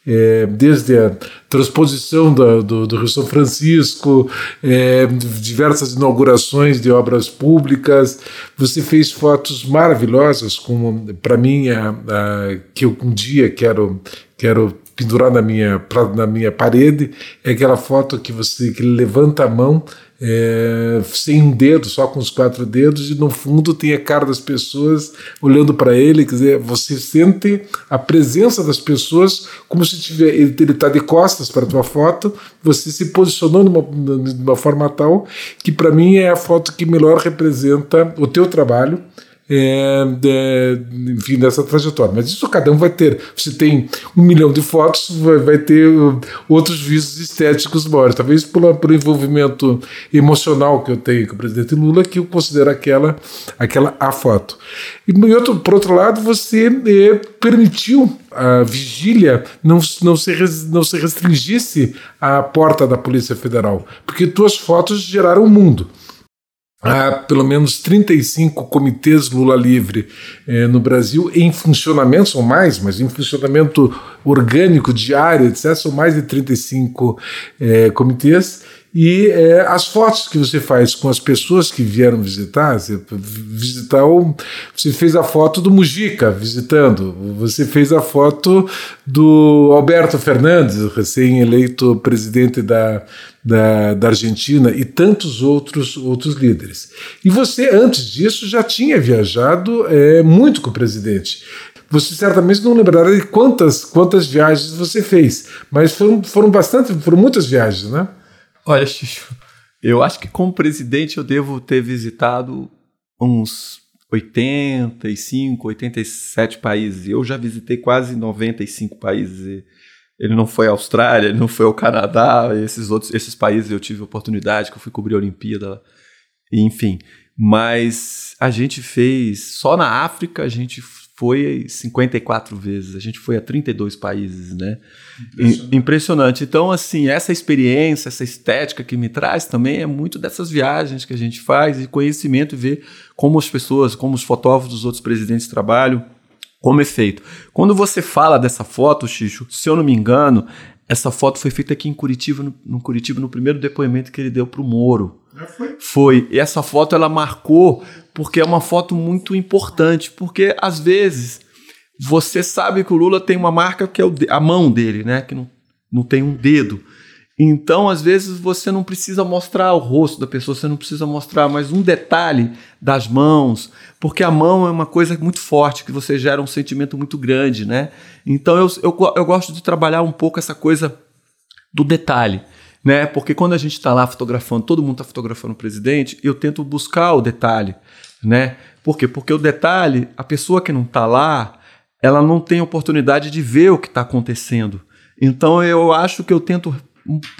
[SPEAKER 3] é, desde a transposição do, do, do Rio São Francisco, é, diversas inaugurações de obras públicas. Você fez fotos maravilhosas, como para mim, a, a, que eu um dia quero, quero pendurar na minha, na minha parede, é aquela foto que você que levanta a mão é, sem um dedo, só com os quatro dedos, e no fundo tem a cara das pessoas olhando para ele. Quer dizer, você sente a presença das pessoas como se tiver, ele está de costas para a tua foto, você se posicionou de uma, de uma forma tal que, para mim, é a foto que melhor representa o teu trabalho é, de, enfim, dessa trajetória. Mas isso cada um vai ter. Você tem um milhão de fotos, vai, vai ter uh, outros vícios estéticos maiores. Talvez pelo, pelo envolvimento emocional que eu tenho com o presidente Lula, que eu considero aquela, aquela a foto. E outro, por outro lado, você é, permitiu a vigília não, não, se, não se restringisse à porta da Polícia Federal, porque tuas fotos geraram o mundo há pelo menos 35 comitês Lula Livre eh, no Brasil em funcionamento, são mais, mas em funcionamento orgânico, diário, etc., são mais de 35 eh, comitês e é, as fotos que você faz com as pessoas que vieram visitar, você, visitar você fez a foto do Mujica visitando, você fez a foto do Alberto Fernandes, recém-eleito presidente da, da, da, Argentina, e tantos outros, outros líderes. E você, antes disso, já tinha viajado é, muito com o presidente. Você certamente não lembrará de quantas, quantas viagens você fez, mas foram, foram bastante, foram muitas viagens, né?
[SPEAKER 2] Olha, Xixo, eu acho que como presidente eu devo ter visitado uns 85, 87 países. Eu já visitei quase 95 países. Ele não foi à Austrália, ele não foi ao Canadá, esses outros, esses países eu tive oportunidade, que eu fui cobrir a Olimpíada, enfim. Mas a gente fez, só na África a gente foi 54 vezes, a gente foi a 32 países, né? Impressionante. Impressionante. Então, assim, essa experiência, essa estética que me traz também é muito dessas viagens que a gente faz e conhecimento e ver como as pessoas, como os fotógrafos dos outros presidentes trabalham, como é feito. Quando você fala dessa foto, Xixo, se eu não me engano, essa foto foi feita aqui em Curitiba, no, no Curitiba, no primeiro depoimento que ele deu para o Moro. Foi? foi. E essa foto ela marcou porque é uma foto muito importante, porque às vezes você sabe que o Lula tem uma marca que é a mão dele, né? Que não, não tem um dedo. Então, às vezes, você não precisa mostrar o rosto da pessoa, você não precisa mostrar mais um detalhe das mãos, porque a mão é uma coisa muito forte, que você gera um sentimento muito grande, né? Então, eu, eu, eu gosto de trabalhar um pouco essa coisa do detalhe né? Porque quando a gente está lá fotografando, todo mundo está fotografando o presidente, eu tento buscar o detalhe, né? Por quê? Porque o detalhe, a pessoa que não está lá, ela não tem oportunidade de ver o que está acontecendo. Então eu acho que eu tento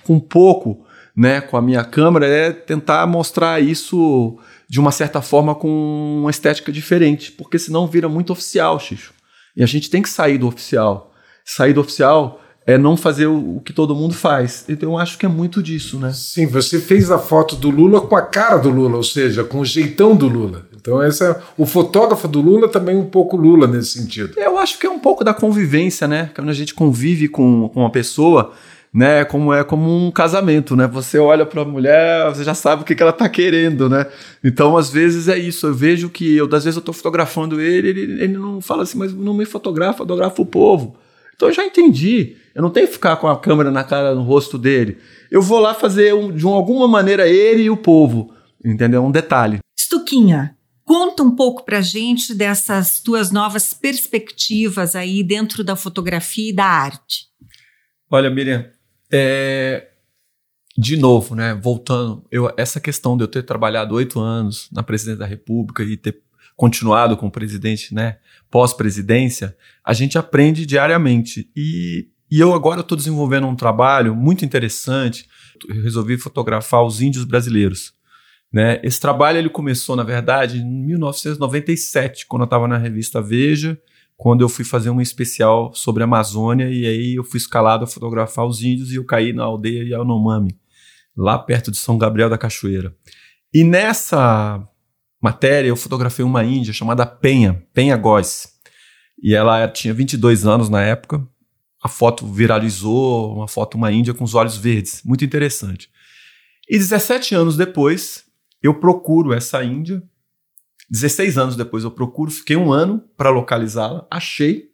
[SPEAKER 2] um, pouco, né, com a minha câmera, é tentar mostrar isso de uma certa forma com uma estética diferente, porque senão vira muito oficial, Xixo. E a gente tem que sair do oficial. Sair do oficial é não fazer o, que todo mundo faz. Então eu acho que é muito disso, né?
[SPEAKER 3] Sim, você fez a foto do Lula com a cara do Lula, ou seja, com o jeitão do Lula. Então essa, o fotógrafo do Lula também é um pouco Lula nesse sentido.
[SPEAKER 2] Eu acho que é um pouco da convivência, né? Quando a gente convive com, com uma pessoa, né? Como é como um casamento, né? Você olha para a mulher, você já sabe o que, que ela está querendo, né? Então às vezes é isso. Eu vejo que eu, às vezes eu estou fotografando ele, ele, ele não fala assim, mas não me fotografa, fotografa o povo. Então eu já entendi. Eu não tenho que ficar com a câmera na cara, no rosto dele. Eu vou lá fazer um, de alguma maneira ele e o povo. Entendeu? Um detalhe.
[SPEAKER 1] Stuquinha, conta um pouco pra gente dessas tuas novas perspectivas aí dentro da fotografia e da arte.
[SPEAKER 2] Olha, Miriam, é, de novo, né, voltando, eu, essa questão de eu ter trabalhado oito anos na presidência da República e ter continuado com o presidente, né, pós-presidência, a gente aprende diariamente. E, e eu agora estou desenvolvendo um trabalho muito interessante. Eu resolvi fotografar os índios brasileiros. Né? Esse trabalho ele começou, na verdade, em 1997, quando eu estava na revista Veja, quando eu fui fazer um especial sobre a Amazônia, e aí eu fui escalado a fotografar os índios e eu caí na aldeia Yanomami, lá perto de São Gabriel da Cachoeira. E nessa matéria eu fotografei uma índia chamada Penha, Penha Góes. E ela tinha 22 anos na época. A foto viralizou, uma foto uma índia com os olhos verdes, muito interessante. E 17 anos depois, eu procuro essa índia. 16 anos depois eu procuro, fiquei um ano para localizá-la, achei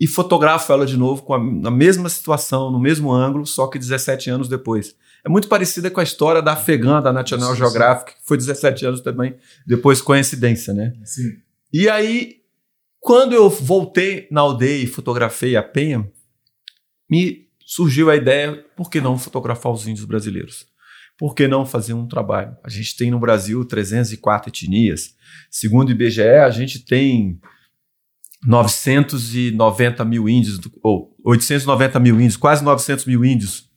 [SPEAKER 2] e fotografo ela de novo com a, na mesma situação, no mesmo ângulo, só que 17 anos depois. É muito parecida com a história da afegã da National Geographic, que foi 17 anos também, depois coincidência, né?
[SPEAKER 3] Sim.
[SPEAKER 2] E aí, quando eu voltei na aldeia e fotografei a Penha, me surgiu a ideia, por que não fotografar os índios brasileiros? Por que não fazer um trabalho? A gente tem no Brasil 304 etnias. Segundo o IBGE, a gente tem 990 mil índios, ou 890 mil índios, quase 900 mil índios.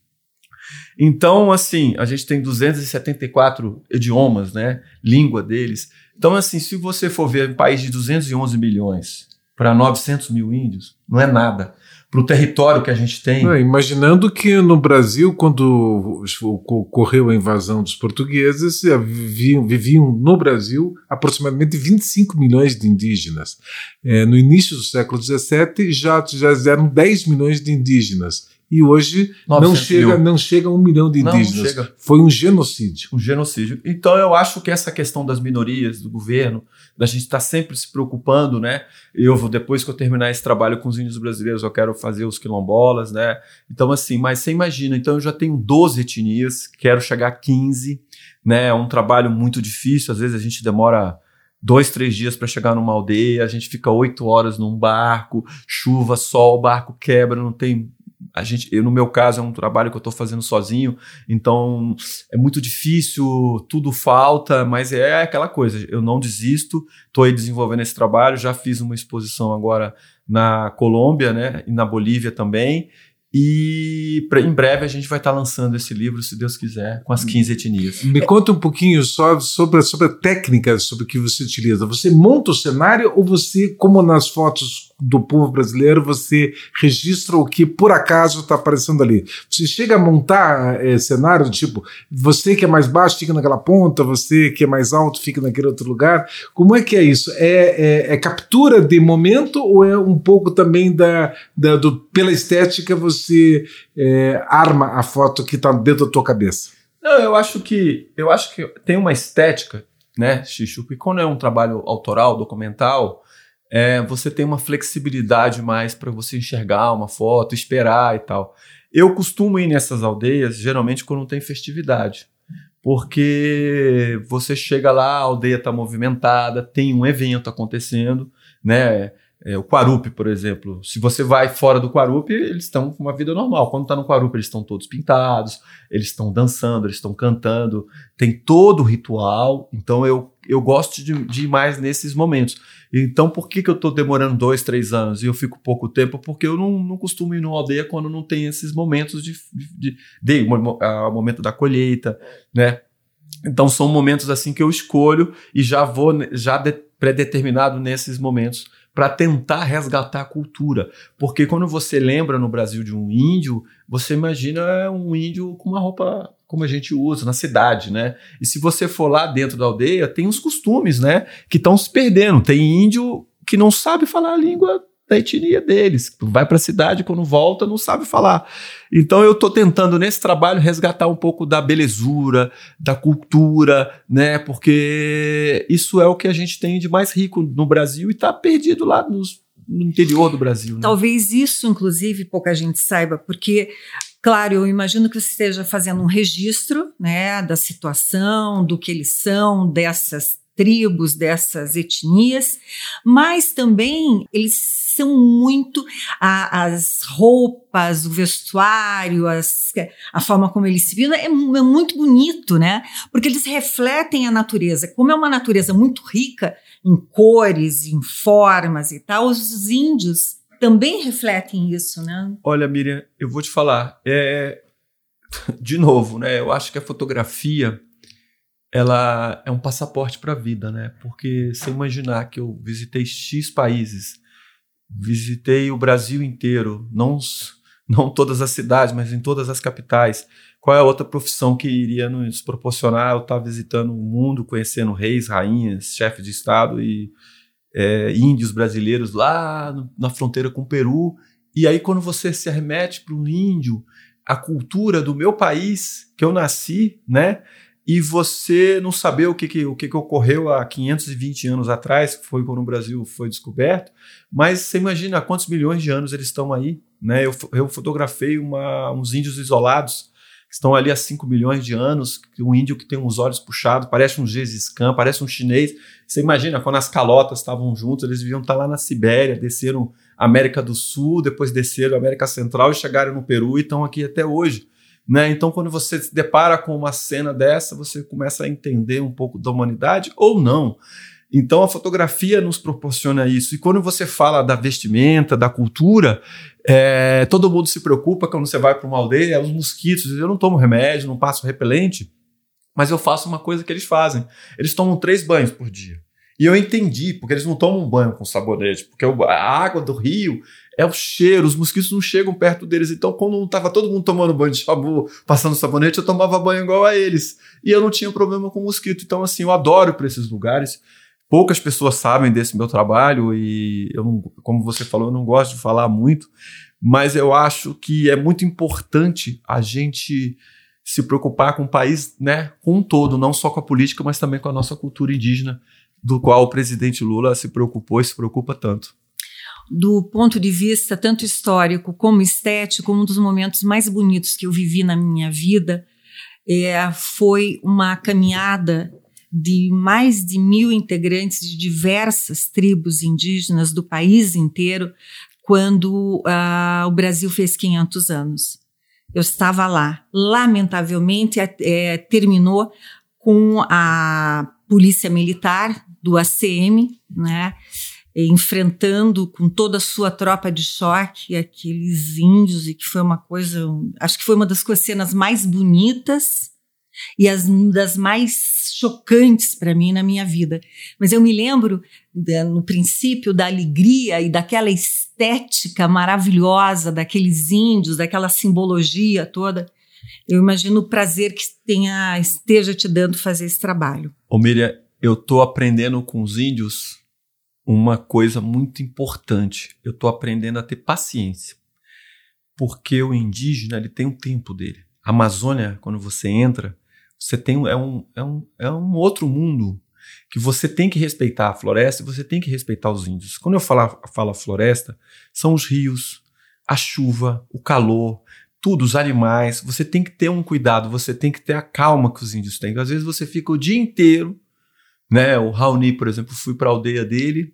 [SPEAKER 2] Então, assim, a gente tem 274 idiomas, né? Língua deles. Então, assim, se você for ver um país de 211 milhões para 900 mil índios, não é nada para o território que a gente tem.
[SPEAKER 3] Não, imaginando que no Brasil, quando ocorreu a invasão dos portugueses, viviam, viviam no Brasil aproximadamente 25 milhões de indígenas. É, no início do século XVII já, já eram 10 milhões de indígenas e hoje não chega, não chega a um milhão de indígenas. Não, não Foi um genocídio.
[SPEAKER 2] Um genocídio. Então eu acho que essa questão das minorias, do governo, da gente estar tá sempre se preocupando, né? Eu vou, depois que eu terminar esse trabalho com os índios brasileiros, eu quero fazer os quilombolas, né? Então, assim, mas você imagina, então eu já tenho 12 etnias, quero chegar a 15, né? É um trabalho muito difícil, às vezes a gente demora dois, três dias para chegar numa aldeia, a gente fica oito horas num barco, chuva, sol, o barco quebra, não tem a gente, eu, no meu caso, é um trabalho que eu estou fazendo sozinho, então é muito difícil, tudo falta, mas é aquela coisa, eu não desisto, estou aí desenvolvendo esse trabalho, já fiz uma exposição agora na Colômbia, né, e na Bolívia também, e em breve a gente vai estar tá lançando esse livro, se Deus quiser, com as 15 etnias.
[SPEAKER 3] Me conta um pouquinho só sobre, sobre a técnica sobre que você utiliza. Você monta o cenário ou você, como nas fotos do povo brasileiro, você registra o que por acaso está aparecendo ali. Você chega a montar é, cenário tipo, você que é mais baixo fica naquela ponta, você que é mais alto fica naquele outro lugar. Como é que é isso? É, é, é captura de momento ou é um pouco também da, da do, pela estética você é, arma a foto que está dentro da tua cabeça?
[SPEAKER 2] Não, eu acho que eu acho que tem uma estética, né, Xixu, que quando é um trabalho autoral, documental, é, você tem uma flexibilidade mais para você enxergar uma foto, esperar e tal. Eu costumo ir nessas aldeias, geralmente quando tem festividade, porque você chega lá, a aldeia está movimentada, tem um evento acontecendo, né? É, o Quarupi, por exemplo, se você vai fora do Quarupi, eles estão com uma vida normal. Quando está no Quarupi, eles estão todos pintados, eles estão dançando, eles estão cantando, tem todo o ritual. Então eu, eu gosto de, de ir mais nesses momentos. Então por que, que eu estou demorando dois, três anos e eu fico pouco tempo? Porque eu não, não costumo ir numa aldeia quando não tem esses momentos de, de, de, de o momento da colheita, né? Então são momentos assim que eu escolho e já vou já de, pré-determinado nesses momentos para tentar resgatar a cultura. Porque quando você lembra no Brasil de um índio, você imagina um índio com uma roupa como a gente usa na cidade, né? E se você for lá dentro da aldeia, tem uns costumes, né, que estão se perdendo. Tem índio que não sabe falar a língua da etnia deles. Vai para a cidade, quando volta, não sabe falar. Então eu estou tentando nesse trabalho resgatar um pouco da belezura, da cultura, né? Porque isso é o que a gente tem de mais rico no Brasil e está perdido lá nos, no interior do Brasil. Né?
[SPEAKER 1] Talvez isso, inclusive, pouca gente saiba, porque Claro, eu imagino que você esteja fazendo um registro né, da situação, do que eles são, dessas tribos, dessas etnias, mas também eles são muito a, as roupas, o vestuário, as, a forma como eles se viram, é, é, muito bonito, né? Porque eles refletem a natureza. Como é uma natureza muito rica em cores, em formas e tal, os índios também refletem isso, né?
[SPEAKER 2] Olha, Miriam, eu vou te falar, é de novo, né? Eu acho que a fotografia ela é um passaporte para a vida, né? Porque você imaginar que eu visitei X países, visitei o Brasil inteiro, não, não todas as cidades, mas em todas as capitais. Qual é a outra profissão que iria nos proporcionar eu estar visitando o mundo, conhecendo reis, rainhas, chefes de Estado e é, índios brasileiros lá na fronteira com o Peru. E aí, quando você se arremete para um índio, a cultura do meu país, que eu nasci, né? E você não saber o que, que, o que, que ocorreu há 520 anos atrás, que foi quando o Brasil foi descoberto, mas você imagina quantos milhões de anos eles estão aí. Né? Eu, eu fotografei uma, uns índios isolados estão ali há 5 milhões de anos, um índio que tem uns olhos puxados, parece um Gengis Khan, parece um chinês. Você imagina, quando as calotas estavam juntos, eles deviam estar lá na Sibéria, desceram América do Sul, depois desceram América Central e chegaram no Peru e estão aqui até hoje. Né? Então, quando você se depara com uma cena dessa, você começa a entender um pouco da humanidade ou não. Então a fotografia nos proporciona isso. E quando você fala da vestimenta, da cultura, é, todo mundo se preocupa quando você vai para uma aldeia, os mosquitos. Eu não tomo remédio, não passo repelente, mas eu faço uma coisa que eles fazem. Eles tomam três banhos por dia. E eu entendi, porque eles não tomam banho com sabonete, porque a água do rio é o cheiro, os mosquitos não chegam perto deles. Então, quando estava todo mundo tomando banho de shampoo, passando sabonete, eu tomava banho igual a eles. E eu não tinha problema com mosquito. Então, assim, eu adoro para esses lugares poucas pessoas sabem desse meu trabalho e eu não, como você falou, eu não gosto de falar muito, mas eu acho que é muito importante a gente se preocupar com o país, né, com um todo, não só com a política, mas também com a nossa cultura indígena, do qual o presidente Lula se preocupou e se preocupa tanto.
[SPEAKER 1] Do ponto de vista tanto histórico como estético, um dos momentos mais bonitos que eu vivi na minha vida é, foi uma caminhada de mais de mil integrantes de diversas tribos indígenas do país inteiro quando uh, o Brasil fez 500 anos. Eu estava lá. Lamentavelmente, é, terminou com a polícia militar do ACM, né, enfrentando com toda a sua tropa de choque aqueles índios e que foi uma coisa, acho que foi uma das cenas mais bonitas e as das mais chocantes para mim na minha vida. Mas eu me lembro, no princípio, da alegria e daquela estética maravilhosa daqueles índios, daquela simbologia toda. Eu imagino o prazer que tenha, esteja te dando fazer esse trabalho.
[SPEAKER 2] Ô Miriam, eu estou aprendendo com os índios uma coisa muito importante. Eu estou aprendendo a ter paciência. Porque o indígena ele tem um tempo dele. A Amazônia, quando você entra, você tem é um, é um, é um outro mundo que você tem que respeitar a floresta você tem que respeitar os índios. Quando eu falo, falo floresta, são os rios, a chuva, o calor, tudo, os animais. Você tem que ter um cuidado, você tem que ter a calma que os índios têm. Às vezes você fica o dia inteiro, né? O Raoni, por exemplo, fui para a aldeia dele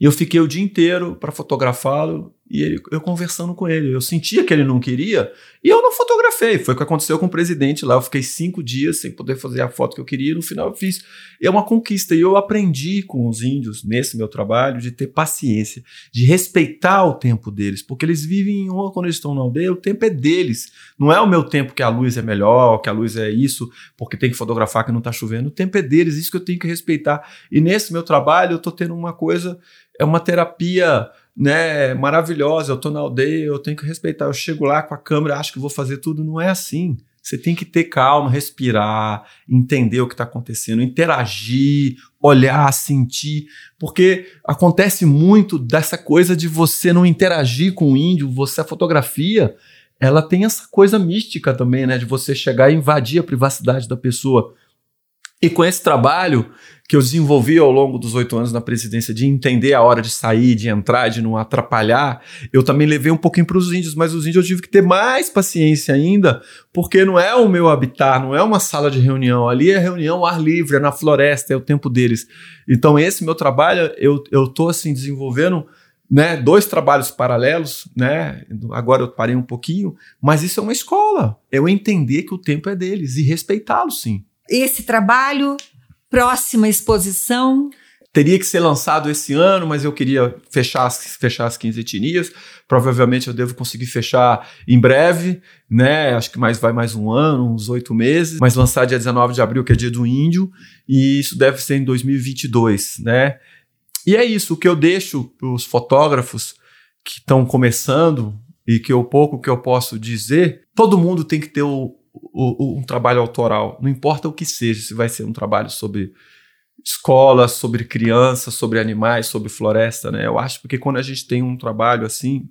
[SPEAKER 2] e eu fiquei o dia inteiro para fotografá-lo e ele, eu conversando com ele. Eu sentia que ele não queria e eu não fotografei. Foi o que aconteceu com o presidente lá. Eu fiquei cinco dias sem poder fazer a foto que eu queria e no final eu fiz. É uma conquista. E eu aprendi com os índios, nesse meu trabalho, de ter paciência, de respeitar o tempo deles, porque eles vivem, quando eles estão na aldeia, o tempo é deles. Não é o meu tempo que a luz é melhor, que a luz é isso, porque tem que fotografar que não está chovendo. O tempo é deles, isso que eu tenho que respeitar. E nesse meu trabalho eu estou tendo uma coisa, é uma terapia né, maravilhosa, eu tô na aldeia, eu tenho que respeitar. Eu chego lá com a câmera, acho que vou fazer tudo. Não é assim. Você tem que ter calma, respirar, entender o que está acontecendo, interagir, olhar, sentir, porque acontece muito dessa coisa de você não interagir com o índio, você a fotografia, ela tem essa coisa mística também, né, de você chegar e invadir a privacidade da pessoa. E com esse trabalho, que eu desenvolvi ao longo dos oito anos na presidência de entender a hora de sair, de entrar, de não atrapalhar, eu também levei um pouquinho para os índios, mas os índios eu tive que ter mais paciência ainda, porque não é o meu habitat, não é uma sala de reunião, ali é reunião ao ar livre, é na floresta, é o tempo deles. Então esse meu trabalho, eu, tô assim desenvolvendo né, dois trabalhos paralelos, né? Agora eu parei um pouquinho, mas isso é uma escola. Eu entender que o tempo é deles e respeitá-lo, sim.
[SPEAKER 1] Esse trabalho Próxima exposição?
[SPEAKER 2] teria que ser lançado esse ano, mas eu queria fechar as, fechar as 15 etnias. Provavelmente eu devo conseguir fechar em breve, né? Acho que mais vai mais um ano, uns oito meses, mas lançar dia 19 de abril, que é dia do índio, e isso deve ser em 2022, né? E é isso, o que eu deixo para os fotógrafos que estão começando e que o pouco que eu posso dizer, todo mundo tem que ter o, o, um trabalho autoral, não importa o que seja, se vai ser um trabalho sobre escola, sobre crianças, sobre animais, sobre floresta, né? Eu acho porque quando a gente tem um trabalho assim,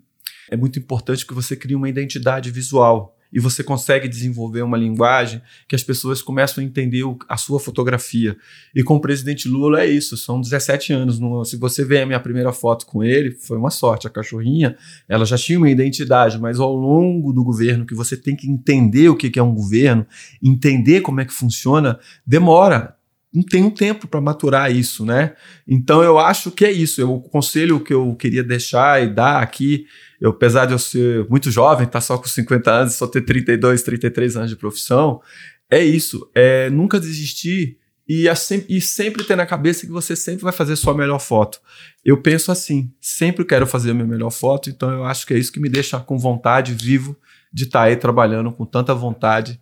[SPEAKER 2] é muito importante que você crie uma identidade visual e você consegue desenvolver uma linguagem que as pessoas começam a entender o, a sua fotografia. E com o presidente Lula é isso, são 17 anos. No, se você vê a minha primeira foto com ele, foi uma sorte. A cachorrinha, ela já tinha uma identidade, mas ao longo do governo, que você tem que entender o que, que é um governo, entender como é que funciona, demora não tem um tempo para maturar isso, né? Então eu acho que é isso. Eu, o conselho que eu queria deixar e dar aqui eu, apesar de eu ser muito jovem, tá só com 50 anos, só ter 32, 33 anos de profissão, é isso, é nunca desistir e, e sempre ter na cabeça que você sempre vai fazer sua melhor foto. Eu penso assim, sempre quero fazer a minha melhor foto, então eu acho que é isso que me deixa com vontade, vivo, de estar tá aí trabalhando com tanta vontade,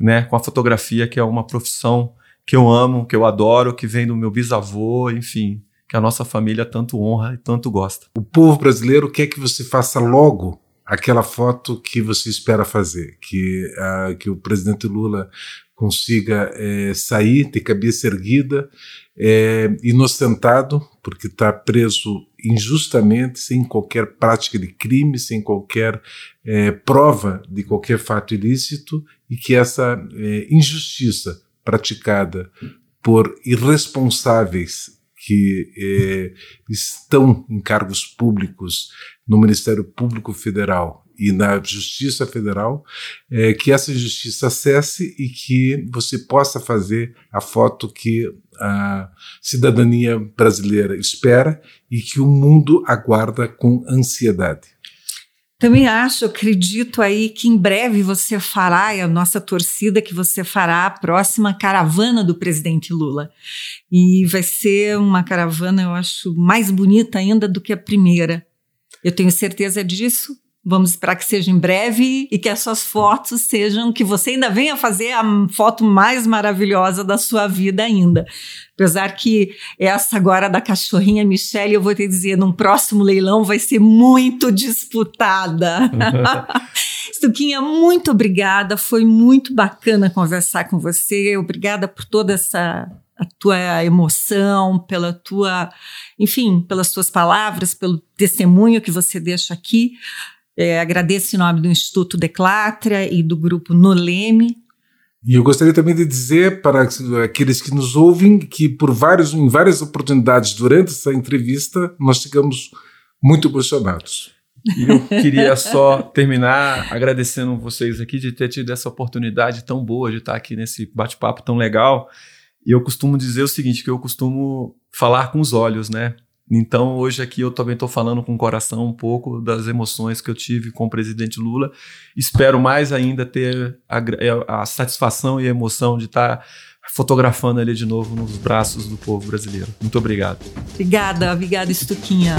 [SPEAKER 2] né, com a fotografia, que é uma profissão que eu amo, que eu adoro, que vem do meu bisavô, enfim, que a nossa família tanto honra e tanto gosta.
[SPEAKER 3] O povo brasileiro quer que você faça logo aquela foto que você espera fazer, que, uh, que o presidente Lula consiga é, sair de cabeça erguida, é, inocentado, porque está preso injustamente, sem qualquer prática de crime, sem qualquer é, prova de qualquer fato ilícito, e que essa injustiça praticada por irresponsáveis que eh, estão em cargos públicos no Ministério Público Federal e na Justiça Federal, eh, que essa justiça cesse e que você possa fazer a foto que a cidadania brasileira espera e que o mundo aguarda com ansiedade.
[SPEAKER 1] Também acho, acredito aí que em breve você fará, é a nossa torcida que você fará a próxima caravana do presidente Lula. E vai ser uma caravana, eu acho, mais bonita ainda do que a primeira. Eu tenho certeza disso, Vamos esperar que seja em breve e que as suas fotos sejam, que você ainda venha fazer a foto mais maravilhosa da sua vida ainda. Apesar que essa agora da cachorrinha Michelle, eu vou te dizer, num próximo leilão vai ser muito disputada. Stuquinha, muito obrigada. Foi muito bacana conversar com você. Obrigada por toda essa a tua emoção, pela tua, enfim, pelas tuas palavras, pelo testemunho que você deixa aqui. É, agradeço em nome do Instituto Declatra e do grupo Noleme.
[SPEAKER 3] E eu gostaria também de dizer para aqueles que nos ouvem que por vários, em várias oportunidades durante essa entrevista nós ficamos muito emocionados.
[SPEAKER 2] E eu queria só terminar agradecendo vocês aqui de ter tido essa oportunidade tão boa de estar aqui nesse bate-papo tão legal. E eu costumo dizer o seguinte, que eu costumo falar com os olhos, né? Então, hoje aqui eu também estou falando com o coração um pouco das emoções que eu tive com o presidente Lula. Espero mais ainda ter a, é, a satisfação e a emoção de estar tá fotografando ele de novo nos braços do povo brasileiro. Muito obrigado.
[SPEAKER 1] Obrigada, obrigada, Estuquinha.